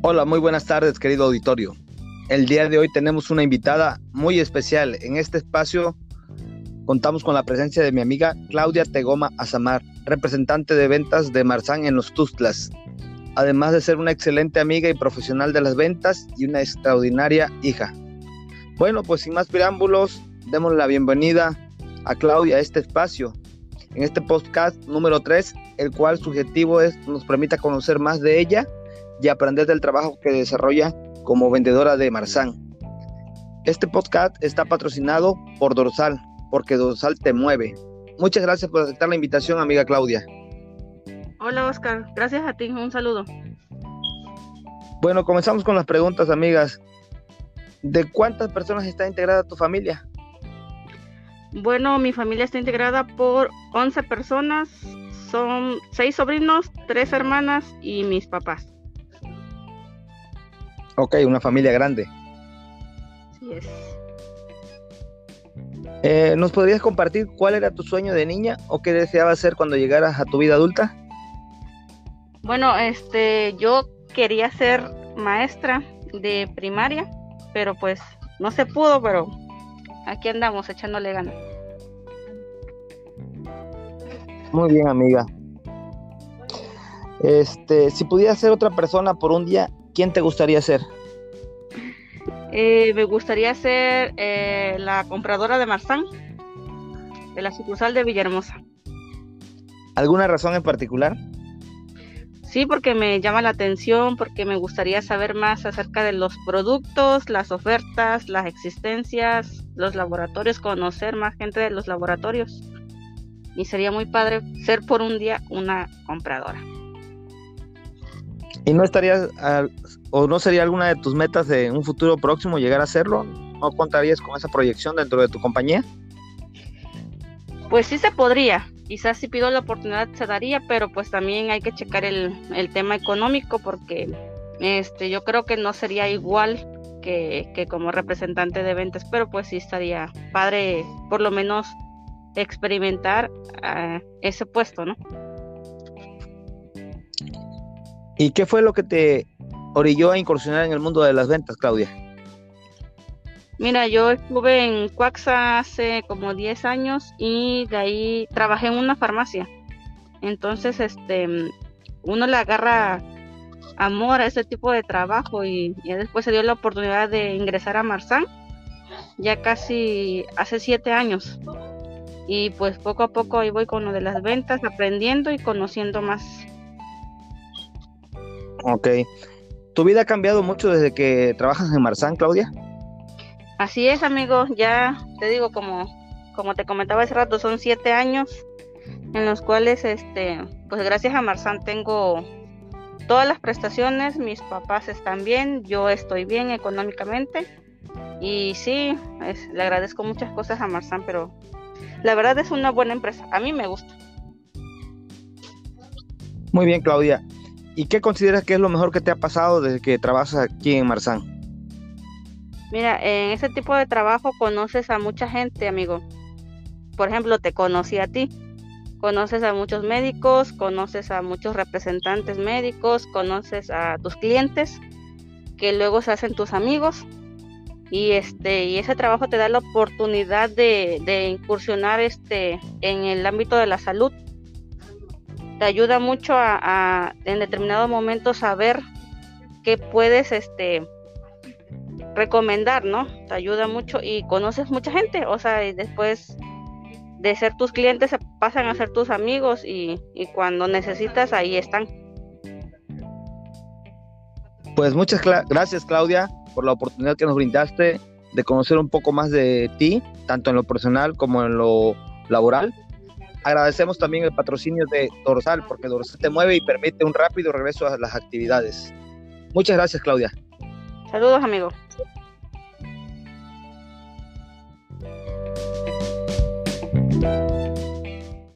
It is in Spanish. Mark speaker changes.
Speaker 1: Hola, muy buenas tardes, querido auditorio. El día de hoy tenemos una invitada muy especial. En este espacio contamos con la presencia de mi amiga Claudia Tegoma Azamar, representante de ventas de Marzán en los Tustlas, además de ser una excelente amiga y profesional de las ventas y una extraordinaria hija. Bueno, pues sin más preámbulos, demos la bienvenida a Claudia a este espacio, en este podcast número 3, el cual su objetivo es nos permita conocer más de ella y aprender del trabajo que desarrolla como vendedora de Marzán. Este podcast está patrocinado por Dorsal, porque Dorsal te mueve. Muchas gracias por aceptar la invitación, amiga Claudia.
Speaker 2: Hola Oscar, gracias a ti, un saludo.
Speaker 1: Bueno, comenzamos con las preguntas, amigas. ¿De cuántas personas está integrada tu familia?
Speaker 2: Bueno, mi familia está integrada por 11 personas, son 6 sobrinos, 3 hermanas y mis papás.
Speaker 1: Ok, una familia grande.
Speaker 2: Sí es.
Speaker 1: Eh, ¿Nos podrías compartir cuál era tu sueño de niña o qué deseabas hacer cuando llegaras a tu vida adulta?
Speaker 2: Bueno, este, yo quería ser maestra de primaria, pero pues no se pudo, pero aquí andamos echándole ganas.
Speaker 1: Muy bien, amiga. Este, si pudieras ser otra persona por un día, ¿quién te gustaría ser?
Speaker 2: Eh, me gustaría ser eh, la compradora de Marzán, de la sucursal de Villahermosa.
Speaker 1: ¿Alguna razón en particular?
Speaker 2: Sí, porque me llama la atención, porque me gustaría saber más acerca de los productos, las ofertas, las existencias, los laboratorios, conocer más gente de los laboratorios. Y sería muy padre ser por un día una compradora.
Speaker 1: ¿Y no estarías o no sería alguna de tus metas de un futuro próximo llegar a hacerlo? ¿No contarías con esa proyección dentro de tu compañía?
Speaker 2: Pues sí se podría, quizás si pido la oportunidad se daría, pero pues también hay que checar el, tema económico porque este yo creo que no sería igual que, como representante de ventas, pero pues sí estaría padre por lo menos experimentar uh, ese puesto, ¿no?
Speaker 1: ¿Y qué fue lo que te orilló a incursionar en el mundo de las ventas, Claudia?
Speaker 2: Mira, yo estuve en Cuaxa hace como 10 años y de ahí trabajé en una farmacia. Entonces, este, uno le agarra amor a ese tipo de trabajo y, y después se dio la oportunidad de ingresar a Marzán, ya casi hace 7 años. Y pues poco a poco ahí voy con lo de las ventas, aprendiendo y conociendo más
Speaker 1: Ok. ¿Tu vida ha cambiado mucho desde que trabajas en Marzán, Claudia?
Speaker 2: Así es, amigo. Ya te digo, como, como te comentaba hace rato, son siete años en los cuales, este, pues gracias a Marzán tengo todas las prestaciones, mis papás están bien, yo estoy bien económicamente y sí, le agradezco muchas cosas a Marzán, pero la verdad es una buena empresa. A mí me gusta.
Speaker 1: Muy bien, Claudia. ¿Y qué consideras que es lo mejor que te ha pasado desde que trabajas aquí en Marzán?
Speaker 2: Mira, en ese tipo de trabajo conoces a mucha gente, amigo. Por ejemplo, te conocí a ti. Conoces a muchos médicos, conoces a muchos representantes médicos, conoces a tus clientes, que luego se hacen tus amigos. Y este, y ese trabajo te da la oportunidad de, de incursionar este en el ámbito de la salud te ayuda mucho a, en determinado momento saber qué puedes este recomendar, ¿no? Te ayuda mucho y conoces mucha gente, o sea, y después de ser tus clientes se pasan a ser tus amigos y, y cuando necesitas ahí están.
Speaker 1: Pues muchas gracias Claudia por la oportunidad que nos brindaste de conocer un poco más de ti, tanto en lo personal como en lo laboral. Agradecemos también el patrocinio de Dorsal, porque Dorsal te mueve y permite un rápido regreso a las actividades. Muchas gracias, Claudia.
Speaker 2: Saludos, amigo.